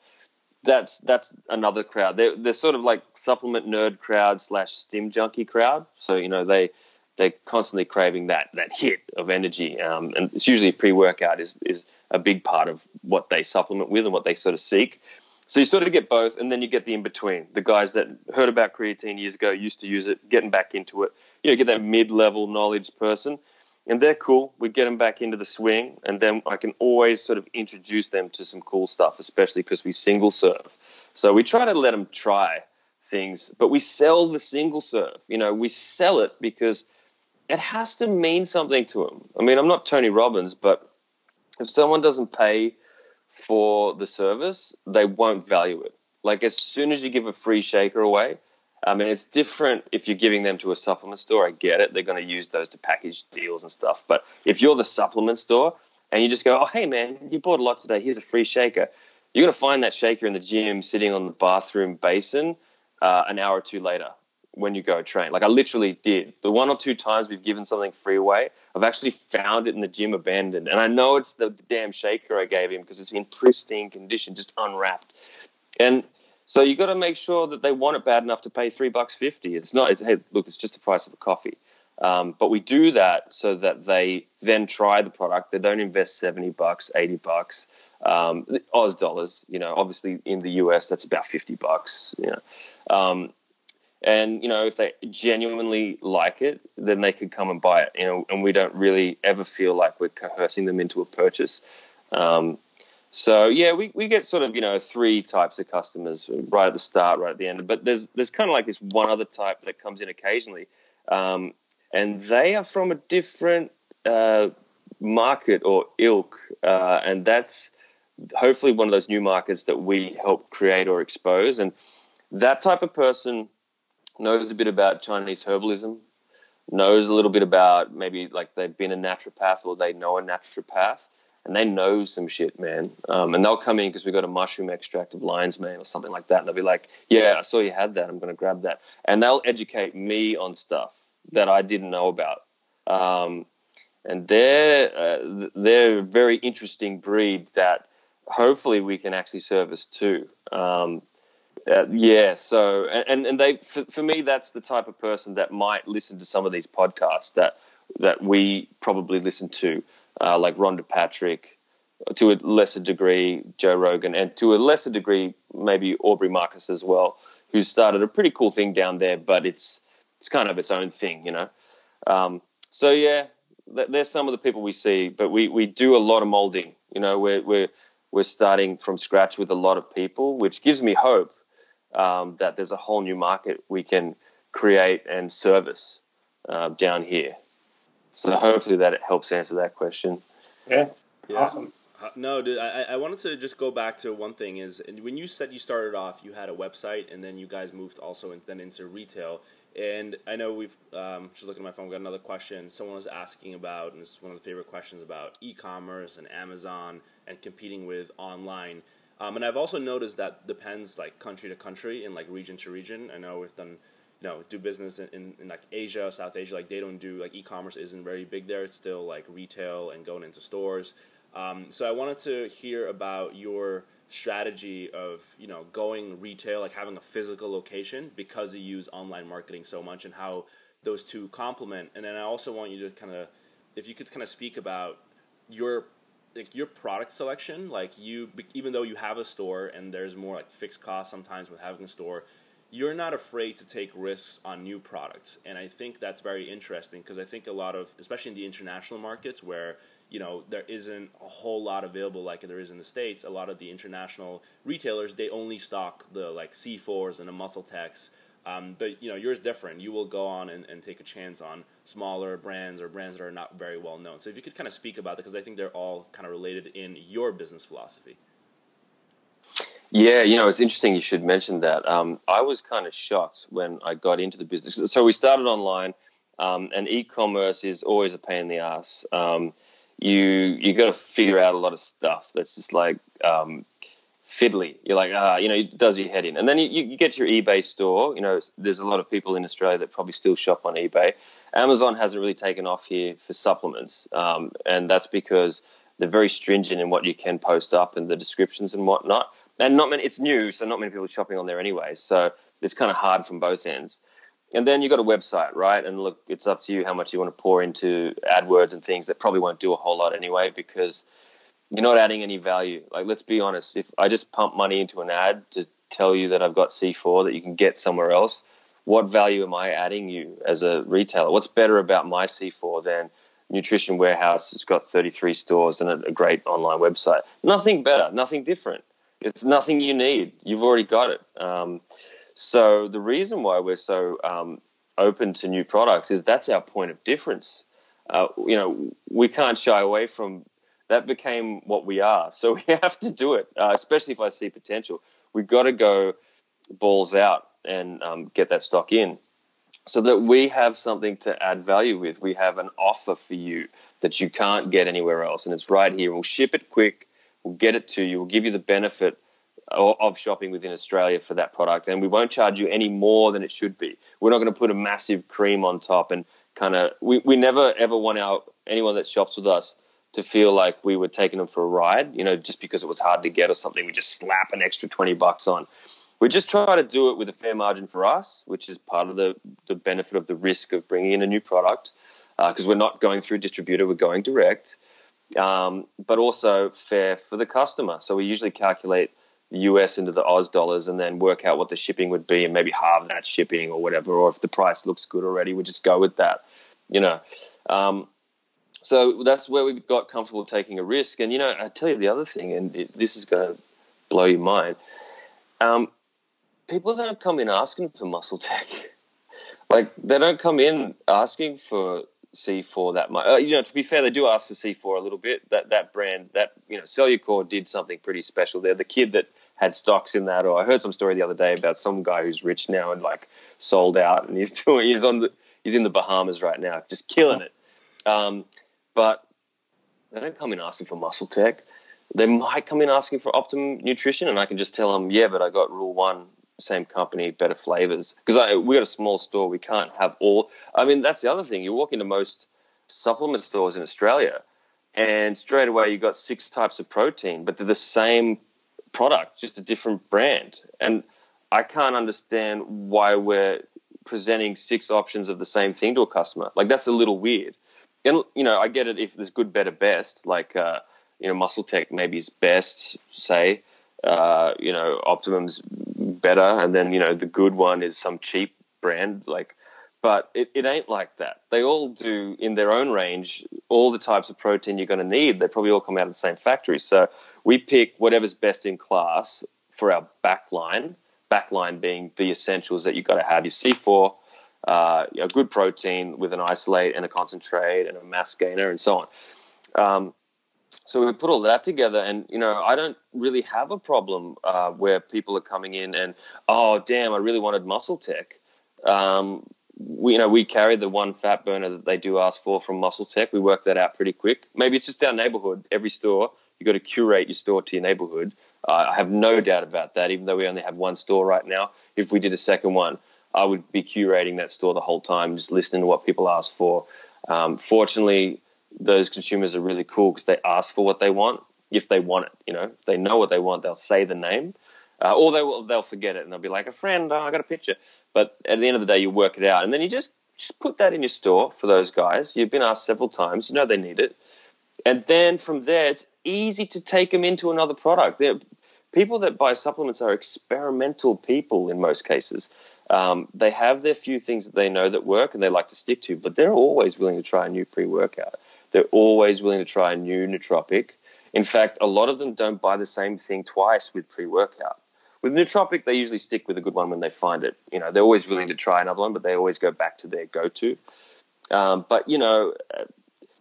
That's that's another crowd. They're they're sort of like supplement nerd crowd slash stim junkie crowd. So you know they they're constantly craving that that hit of energy. Um, and it's usually pre workout is is a big part of what they supplement with and what they sort of seek. So you sort of get both, and then you get the in between. The guys that heard about creatine years ago, used to use it, getting back into it. You know, get that mid-level knowledge person, and they're cool. We get them back into the swing, and then I can always sort of introduce them to some cool stuff, especially because we single serve. So we try to let them try things, but we sell the single serve. You know, we sell it because it has to mean something to them. I mean, I'm not Tony Robbins, but if someone doesn't pay for the service, they won't value it. Like as soon as you give a free shaker away, I mean, it's different if you're giving them to a supplement store. I get it; they're going to use those to package deals and stuff. But if you're the supplement store and you just go, "Oh, hey man, you bought a lot today. Here's a free shaker," you're going to find that shaker in the gym sitting on the bathroom basin uh, an hour or two later. When you go train. Like I literally did. The one or two times we've given something free away, I've actually found it in the gym abandoned. And I know it's the damn shaker I gave him because it's in pristine condition, just unwrapped. And so you got to make sure that they want it bad enough to pay three bucks fifty. It's not. It's hey, look, it's just the price of a coffee. Um, but we do that so that they then try the product. They don't invest seventy bucks, eighty bucks, um, Oz dollars. You know, obviously in the US that's about fifty bucks. You know, um, and you know if they genuinely like it, then they could come and buy it. You know, and we don't really ever feel like we're coercing them into a purchase. Um, so yeah, we, we get sort of you know three types of customers right at the start, right at the end. But there's there's kind of like this one other type that comes in occasionally, um, and they are from a different uh, market or ilk, uh, and that's hopefully one of those new markets that we help create or expose. And that type of person knows a bit about Chinese herbalism, knows a little bit about maybe like they've been a naturopath or they know a naturopath and they know some shit, man. Um, and they'll come in because we got a mushroom extract of lion's mane or something like that. And they'll be like, yeah, I saw you had that. I'm going to grab that. And they'll educate me on stuff that I didn't know about. Um, and they're, uh, they're a very interesting breed that hopefully we can actually service too. Um, uh, yeah. So, and, and they, for, for me, that's the type of person that might listen to some of these podcasts that, that we probably listen to uh, like Rhonda Patrick, to a lesser degree Joe Rogan, and to a lesser degree maybe Aubrey Marcus as well, who started a pretty cool thing down there, but it's it's kind of its own thing, you know. Um, so yeah, there's some of the people we see, but we, we do a lot of molding. You know, we're we're we're starting from scratch with a lot of people, which gives me hope um, that there's a whole new market we can create and service uh, down here. So hopefully that helps answer that question. Yeah, yeah. awesome. Uh, no, dude, I, I wanted to just go back to one thing is when you said you started off, you had a website and then you guys moved also in, then into retail. And I know we've um, just looking at my phone, we've got another question. Someone was asking about, and this is one of the favorite questions about e-commerce and Amazon and competing with online. Um, and I've also noticed that depends like country to country and like region to region. I know we've done you know do business in, in, in, like Asia, South Asia, like they don't do like e-commerce isn't very big there. It's still like retail and going into stores. Um, so I wanted to hear about your strategy of you know going retail, like having a physical location because you use online marketing so much, and how those two complement. And then I also want you to kind of, if you could kind of speak about your like your product selection like you even though you have a store and there's more like fixed costs sometimes with having a store you're not afraid to take risks on new products. And i think that's very interesting because i think a lot of especially in the international markets where you know there isn't a whole lot available like there is in the states a lot of the international retailers they only stock the like c4s and the muscle techs um, but you know yours different you will go on and, and take a chance on smaller brands or brands that are not very well known so if you could kind of speak about that because i think they're all kind of related in your business philosophy yeah, you know, it's interesting you should mention that. Um, I was kind of shocked when I got into the business. So we started online, um, and e-commerce is always a pain in the ass. Um, you you got to figure out a lot of stuff that's just like um, fiddly. You're like, ah, you know, it does your head in. And then you, you get your eBay store. You know, there's a lot of people in Australia that probably still shop on eBay. Amazon hasn't really taken off here for supplements, um, and that's because they're very stringent in what you can post up and the descriptions and whatnot and not many. It's new, so not many people are shopping on there anyway. So it's kind of hard from both ends. And then you've got a website, right? And look, it's up to you how much you want to pour into AdWords and things that probably won't do a whole lot anyway because you're not adding any value. Like, let's be honest. If I just pump money into an ad to tell you that I've got C4 that you can get somewhere else, what value am I adding you as a retailer? What's better about my C4 than Nutrition Warehouse? It's got 33 stores and a great online website. Nothing better, nothing different. It's nothing you need. You've already got it. Um, so the reason why we're so um, open to new products is that's our point of difference. Uh, you know, we can't shy away from that. Became what we are, so we have to do it. Uh, especially if I see potential, we've got to go balls out and um, get that stock in, so that we have something to add value with. We have an offer for you that you can't get anywhere else, and it's right here. We'll ship it quick We'll get it to you. We'll give you the benefit of shopping within Australia for that product, and we won't charge you any more than it should be. We're not going to put a massive cream on top and kind of. We, we never ever want our anyone that shops with us to feel like we were taking them for a ride. You know, just because it was hard to get or something, we just slap an extra twenty bucks on. We just try to do it with a fair margin for us, which is part of the the benefit of the risk of bringing in a new product because uh, we're not going through a distributor, we're going direct. Um, but also fair for the customer. So we usually calculate the US into the Oz dollars and then work out what the shipping would be and maybe halve that shipping or whatever. Or if the price looks good already, we just go with that, you know. Um, so that's where we got comfortable taking a risk. And, you know, I tell you the other thing, and it, this is going to blow your mind. Um, people don't come in asking for muscle tech. like, they don't come in asking for C4 that much. Uh, you know, to be fair, they do ask for C4 a little bit. That that brand, that you know, Cellucor did something pretty special there. The kid that had stocks in that, or I heard some story the other day about some guy who's rich now and like sold out, and he's doing he's on the he's in the Bahamas right now, just killing it. Um, but they don't come in asking for muscle tech. They might come in asking for optimum nutrition, and I can just tell them, yeah, but I got rule one same company, better flavors. Because we got a small store, we can't have all. I mean, that's the other thing. You walk into most supplement stores in Australia, and straight away you got six types of protein, but they're the same product, just a different brand. And I can't understand why we're presenting six options of the same thing to a customer. Like that's a little weird. And you know, I get it if there's good, better, best. Like uh, you know, Muscle Tech maybe is best, say. Uh, you know, Optimum's better, and then you know the good one is some cheap brand like. But it, it ain't like that. They all do in their own range all the types of protein you're going to need. They probably all come out of the same factory. So we pick whatever's best in class for our backline. Backline being the essentials that you've got to have your C4, uh, a good protein with an isolate and a concentrate and a mass gainer and so on. Um, so we put all that together, and you know, I don't really have a problem uh, where people are coming in and, oh, damn, I really wanted muscle tech. Um, we, you know, we carry the one fat burner that they do ask for from Muscle Tech. We work that out pretty quick. Maybe it's just our neighborhood. Every store, you got to curate your store to your neighborhood. Uh, I have no doubt about that. Even though we only have one store right now, if we did a second one, I would be curating that store the whole time, just listening to what people ask for. Um, fortunately, those consumers are really cool because they ask for what they want if they want it. You know, if they know what they want, they'll say the name, uh, or they will they'll forget it and they'll be like a friend. Oh, I got a picture. But at the end of the day, you work it out, and then you just just put that in your store for those guys. You've been asked several times. You know they need it, and then from there, it's easy to take them into another product. They're, people that buy supplements are experimental people in most cases. Um, they have their few things that they know that work and they like to stick to, but they're always willing to try a new pre-workout. They're always willing to try a new nootropic. In fact, a lot of them don't buy the same thing twice with pre-workout. With nootropic, they usually stick with a good one when they find it. You know, they're always willing to try another one, but they always go back to their go-to. Um, but you know,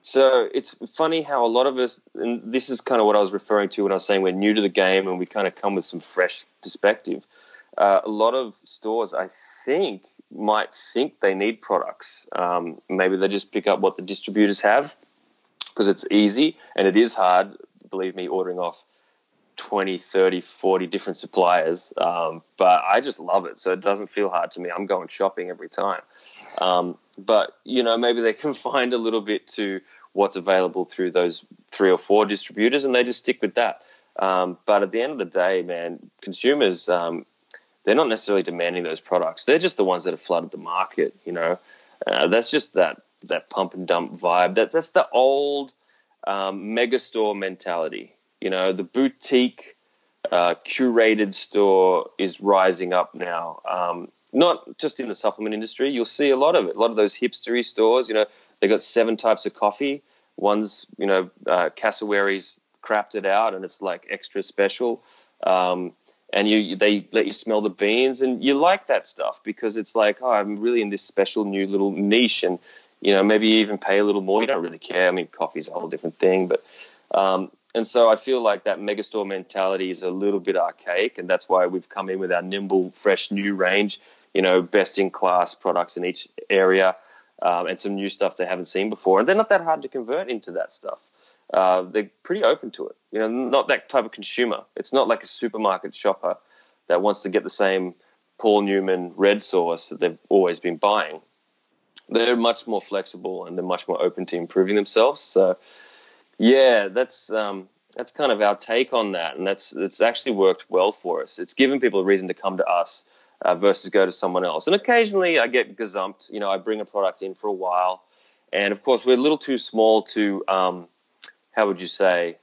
so it's funny how a lot of us, and this is kind of what I was referring to when I was saying we're new to the game and we kind of come with some fresh perspective. Uh, a lot of stores, I think, might think they need products. Um, maybe they just pick up what the distributors have because it's easy and it is hard, believe me, ordering off 20, 30, 40 different suppliers. Um, but I just love it. So it doesn't feel hard to me. I'm going shopping every time. Um, but, you know, maybe they're confined a little bit to what's available through those three or four distributors and they just stick with that. Um, but at the end of the day, man, consumers, um, they're not necessarily demanding those products. They're just the ones that have flooded the market, you know. Uh, that's just that that pump and dump vibe. That that's the old um, megastore mentality. You know, the boutique uh, curated store is rising up now. Um, not just in the supplement industry. You'll see a lot of it. A lot of those hipstery stores. You know, they got seven types of coffee. One's you know uh, cassowaries crapped it out, and it's like extra special. Um, and you they let you smell the beans, and you like that stuff because it's like, oh, I'm really in this special new little niche, and you know, maybe even pay a little more. You don't really care. I mean, coffee's a whole different thing, but um, and so I feel like that megastore mentality is a little bit archaic, and that's why we've come in with our nimble, fresh, new range. You know, best in class products in each area, um, and some new stuff they haven't seen before, and they're not that hard to convert into that stuff. uh, they're pretty open to it. You know, not that type of consumer. It's not like a supermarket shopper that wants to get the same Paul Newman red sauce that they've always been buying. They're much more flexible and they're much more open to improving themselves. So, yeah, that's um, that's kind of our take on that, and that's it's actually worked well for us. It's given people a reason to come to us uh, versus go to someone else. And occasionally, I get gazumped. You know, I bring a product in for a while, and of course, we're a little too small to um, how would you say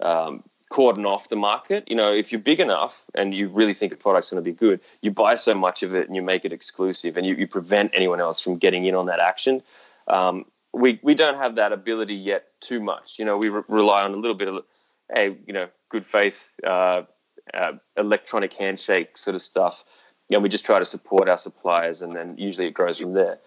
um, cordon off the market. You know, if you're big enough and you really think a product's going to be good, you buy so much of it and you make it exclusive, and you, you prevent anyone else from getting in on that action. Um, we we don't have that ability yet too much. You know, we re- rely on a little bit of a you know good faith uh, uh, electronic handshake sort of stuff. And we just try to support our suppliers, and then usually it grows from there.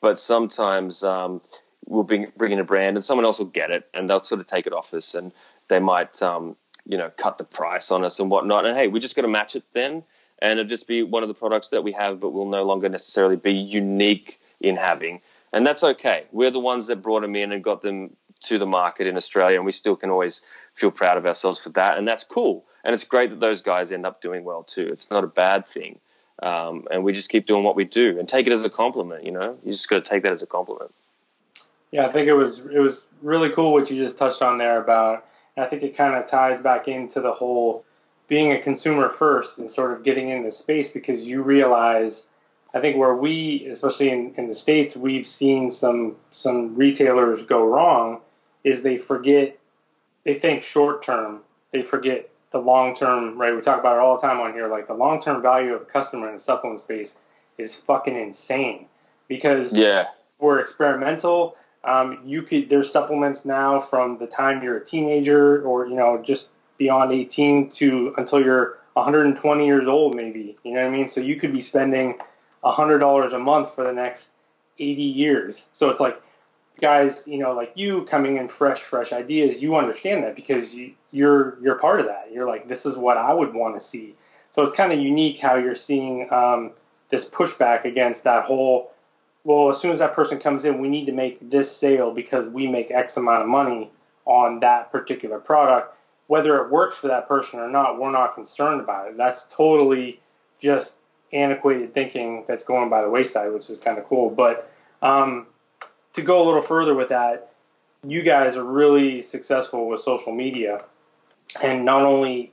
But sometimes um, we'll bring, bring in a brand, and someone else will get it, and they'll sort of take it off us, and they might um, you know cut the price on us and whatnot. And hey, we just got to match it then, and it'll just be one of the products that we have, but will no longer necessarily be unique in having, and that's okay. We're the ones that brought them in and got them to the market in Australia, and we still can always feel proud of ourselves for that, and that's cool. And it's great that those guys end up doing well too. It's not a bad thing, um, and we just keep doing what we do and take it as a compliment. You know, you just got to take that as a compliment. Yeah, I think it was it was really cool what you just touched on there about. I think it kind of ties back into the whole being a consumer first and sort of getting into space because you realize I think where we, especially in, in the states, we've seen some some retailers go wrong is they forget they think short term, they forget the long term. Right, we talk about it all the time on here. Like the long term value of a customer in the supplement space is fucking insane because yeah, we're experimental. Um, you could there's supplements now from the time you're a teenager or you know just beyond 18 to until you're 120 years old maybe you know what I mean so you could be spending $100 a month for the next 80 years so it's like guys you know like you coming in fresh fresh ideas you understand that because you, you're you're part of that you're like this is what I would want to see so it's kind of unique how you're seeing um, this pushback against that whole well, as soon as that person comes in, we need to make this sale because we make X amount of money on that particular product. Whether it works for that person or not, we're not concerned about it. That's totally just antiquated thinking that's going by the wayside, which is kind of cool. But um, to go a little further with that, you guys are really successful with social media and not only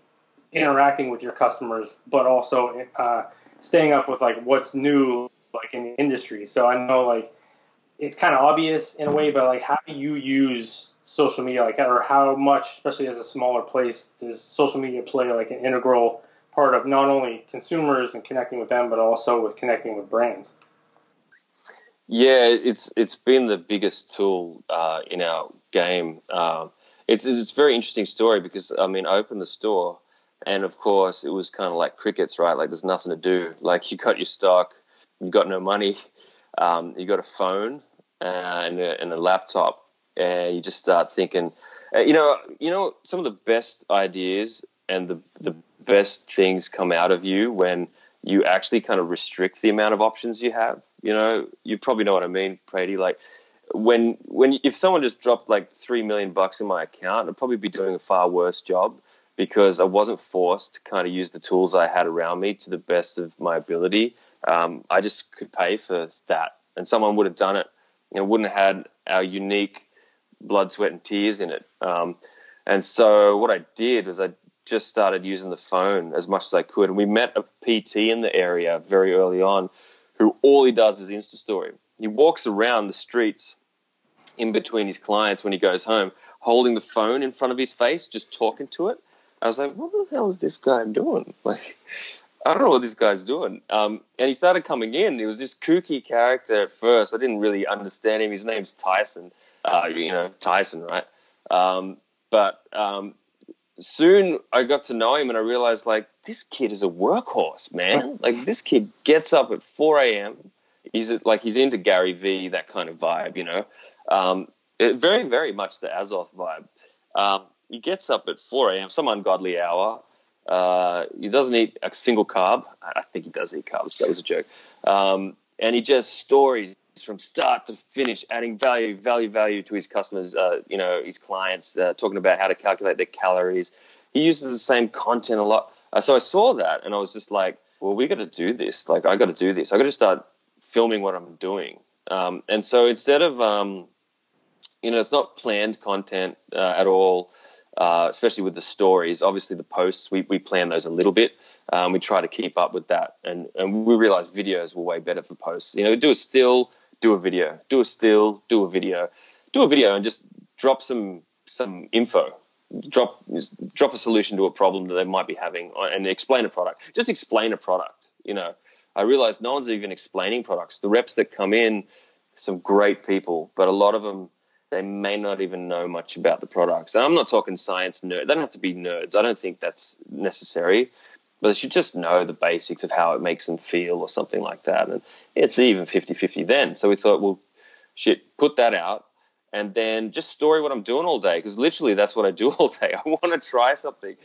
interacting with your customers, but also uh, staying up with like what's new like in the industry. So I know like it's kind of obvious in a way, but like how do you use social media, like or how much, especially as a smaller place, does social media play like an integral part of not only consumers and connecting with them, but also with connecting with brands? Yeah, it's it's been the biggest tool uh, in our game. Uh, it's it's a very interesting story because I mean, I opened the store, and of course, it was kind of like crickets, right? Like there's nothing to do. Like you got your stock, you got no money, um, you got a phone and, a, and, a, laptop, and you just start thinking, uh, you know, you know, some of the best ideas and the the best things come out of you when you actually kind of restrict the amount of options you have. You know, you probably know what I mean, Prady Like when when if someone just dropped like three million bucks in my account, I'd probably be doing a far worse job because I wasn't forced to kind of use the tools I had around me to the best of my ability um, I just could pay for that, and someone would have done it. You know, wouldn't have had our unique blood, sweat, and tears in it. Um, and so what I did was I just started using the phone as much as I could. And we met a PT in the area very early on, who all he does is Insta story. He walks around the streets in between his clients when he goes home, holding the phone in front of his face, just talking to it. I was like, what the hell is this guy doing? Like, I don't know what this guy's doing. Um, and he started coming in. He was this kooky character at first. I didn't really understand him. His name's Tyson. Uh, you know, Tyson, right? Um, but um, soon I got to know him and I realized, like, this kid is a workhorse, man. Like, this kid gets up at 4 a.m. He's like, he's into Gary Vee, that kind of vibe, you know. Um, it, very, very much the Azoth vibe. Um, he gets up at 4 a.m., some ungodly hour uh, he doesn't eat a single carb. I think he does eat carbs. That was a joke. Um, and he just stories from start to finish, adding value, value, value to his customers, uh, you know, his clients, uh, talking about how to calculate their calories. He uses the same content a lot. Uh, so I saw that and I was just like, well, we got to do this. Like, I got to do this. I got to start filming what I'm doing. Um, and so instead of, um, you know, it's not planned content uh, at all, uh, especially with the stories. Obviously, the posts, we, we plan those a little bit. Um, we try to keep up with that. And, and we realize videos were way better for posts. You know, do a still, do a video, do a still, do a video, do a video and just drop some, some info. Drop drop a solution to a problem that they might be having, and explain a product. Just explain a product. You know, I realize no one's even explaining products. The reps that come in, some great people, but a lot of them they may not even know much about the products. And I'm not talking science nerd. They don't have to be nerds. I don't think that's necessary. But they should just know the basics of how it makes them feel or something like that. And it's even 50 50 then. So we thought, well, shit, put that out and then just story what I'm doing all day because literally that's what I do all day. I want to try something.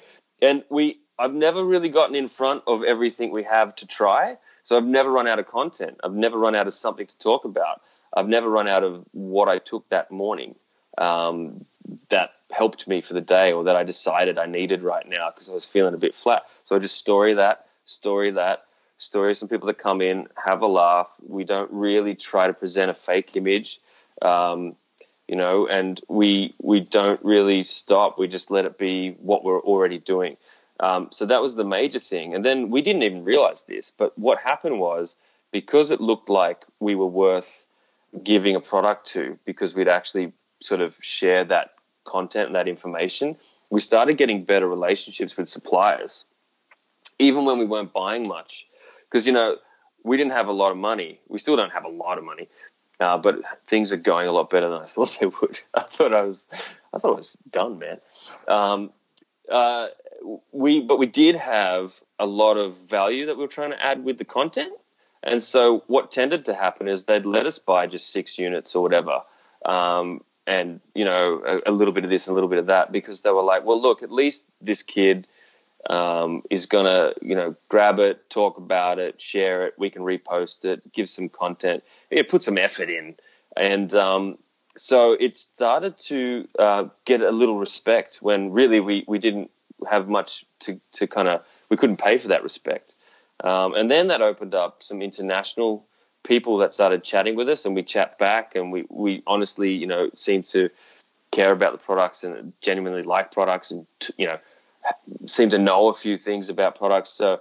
And we, I've never really gotten in front of everything we have to try. So I've never run out of content. I've never run out of something to talk about. I've never run out of what I took that morning um, that helped me for the day or that I decided I needed right now because I was feeling a bit flat. So I just story that, story that, story some people that come in, have a laugh. We don't really try to present a fake image. Um, you know, and we we don't really stop. We just let it be what we're already doing. Um, so that was the major thing. And then we didn't even realize this, but what happened was because it looked like we were worth giving a product to, because we'd actually sort of share that content and that information, we started getting better relationships with suppliers, even when we weren't buying much. Because, you know, we didn't have a lot of money. We still don't have a lot of money, uh, but things are going a lot better than I thought they would. I thought I was, I thought I was done, man. Um, uh, we, but we did have a lot of value that we were trying to add with the content. And so what tended to happen is they'd let us buy just six units or whatever. Um, and, you know, a, a, little bit of this and a little bit of that because they were like, well, look, at least this kid um, is to, you know, grab it, talk about it, share it. We can repost it, give some content, yeah, put some effort in. And um, so it started to uh, get a little respect when really we, we didn't have much to, to kind of, we couldn't pay for that respect. Um, and then that opened up some international people that started chatting with us, and we chat back, and we, we honestly, you know, seem to care about the products and genuinely like products, and you know, seem to know a few things about products. So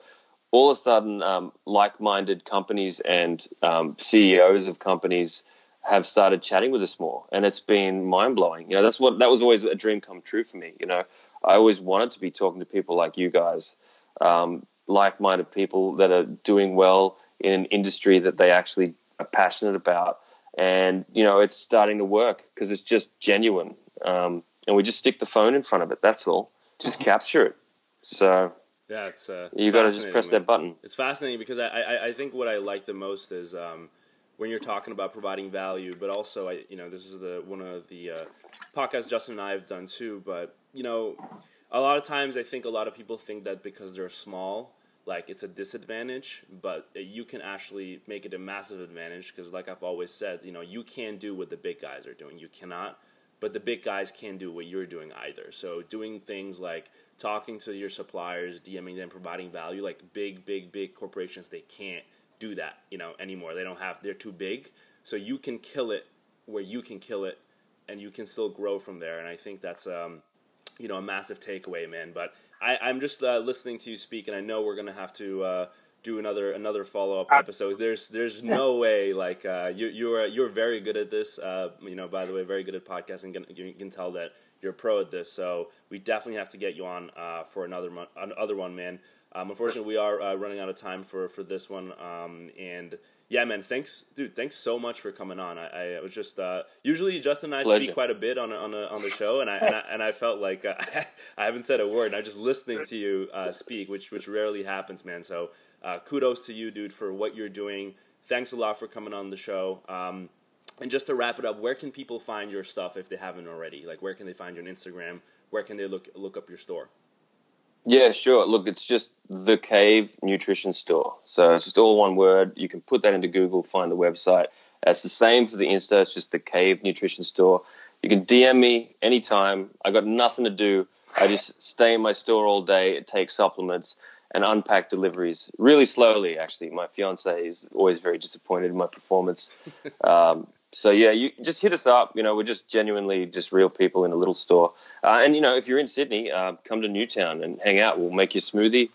all of a sudden, um, like-minded companies and um, CEOs of companies have started chatting with us more, and it's been mind blowing. You know, that's what that was always a dream come true for me. You know, I always wanted to be talking to people like you guys. Um, like-minded people that are doing well in an industry that they actually are passionate about. And you know, it's starting to work because it's just genuine. Um, and we just stick the phone in front of it. That's all. Just capture it. So yeah, it's, uh, you got to just press man. that button. It's fascinating because I, I, I think what I like the most is um, when you're talking about providing value, but also I you know this is the one of the uh, podcasts Justin and I have done too. But you know, a lot of times I think a lot of people think that because they're small like it's a disadvantage, but you can actually make it a massive advantage because, like I've always said, you know, you can do what the big guys are doing. You cannot, but the big guys can't do what you're doing either. So, doing things like talking to your suppliers, DMing them, providing value, like big, big, big corporations, they can't do that, you know, anymore. They don't have, they're too big. So, you can kill it where you can kill it and you can still grow from there. And I think that's, um, you know, a massive takeaway, man. But I, am just uh, listening to you speak, and I know we're gonna have to uh, do another another follow up episode. There's there's no way like uh, you you're you're very good at this. Uh, you know, by the way, very good at podcasting. You can tell that you're a pro at this. So we definitely have to get you on uh, for another another one, man. Um, unfortunately, we are uh, running out of time for for this one, um, and yeah, man. Thanks, dude. Thanks so much for coming on. I, I was just uh, usually Justin and I Pleasure. speak quite a bit on on, on the show, and I, and I, and I felt like uh, I haven't said a word. And I'm just listening to you uh, speak, which which rarely happens, man. So uh, kudos to you, dude, for what you're doing. Thanks a lot for coming on the show. Um, and just to wrap it up, where can people find your stuff if they haven't already? Like, where can they find you on Instagram? Where can they look look up your store? Yeah, sure. Look, it's just the Cave Nutrition Store. So it's just all one word. You can put that into Google, find the website, It's the same for the Insta. It's just the Cave Nutrition Store. You can DM me anytime. I got nothing to do. I just stay in my store all day, take supplements, and unpack deliveries really slowly. Actually, my fiance is always very disappointed in my performance. Um, so yeah, you just hit us up. You know, we're just genuinely just real people in a little store. Uh, and you know, if you're in Sydney, uh, come to Newtown and hang out. We'll make you a smoothie.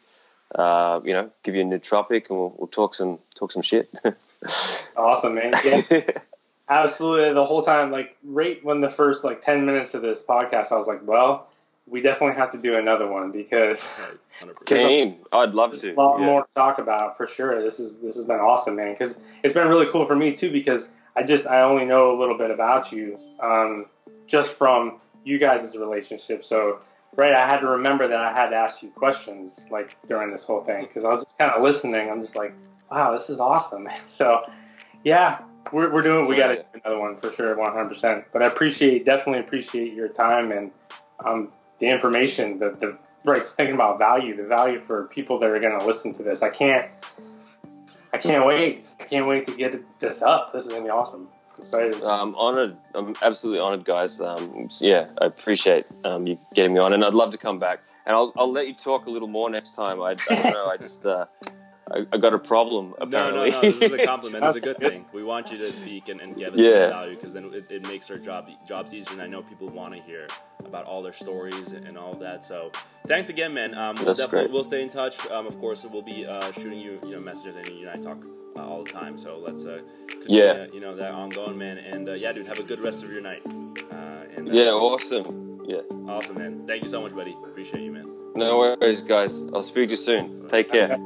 Uh, you know, give you a nootropic, and we'll, we'll talk some talk some shit. awesome, man. Yeah. Absolutely. The whole time, like right when the first like ten minutes of this podcast, I was like, well, we definitely have to do another one because Kane, I'd love to. A lot yeah. more to talk about for sure. This is this has been awesome, man. Because it's been really cool for me too. Because I just I only know a little bit about you, um, just from you guys' relationship. So right, I had to remember that I had to ask you questions like during this whole thing because I was just kind of listening. I'm just like, wow, this is awesome. So yeah, we're we're doing. We got to do another one for sure, 100. percent But I appreciate definitely appreciate your time and um, the information. The the right thinking about value, the value for people that are going to listen to this. I can't I can't wait. I can't wait to get this up. This is gonna be awesome. Excited. I'm honored. I'm absolutely honored, guys. Um, yeah, I appreciate um, you getting me on, and I'd love to come back. And I'll, I'll let you talk a little more next time. I, I don't know. I just uh, I, I, got a problem. Apparently. No, no, no. This is a compliment. this is a good thing. We want you to speak and, and give us yeah. value because then it, it, makes our job jobs easier. And I know people want to hear about all their stories and all of that. So thanks again, man. Um, we'll That's definitely great. we'll stay in touch. Um, of course, we'll be uh, shooting you you know messages and you and I talk uh, all the time. So let's uh, continue, yeah, you know that ongoing, man. And uh, yeah, dude, have a good rest of your night. Uh, and, yeah, awesome. Yeah, awesome, man. Thank you so much, buddy. Appreciate you, man. No worries, guys. I'll speak to you soon. Take care.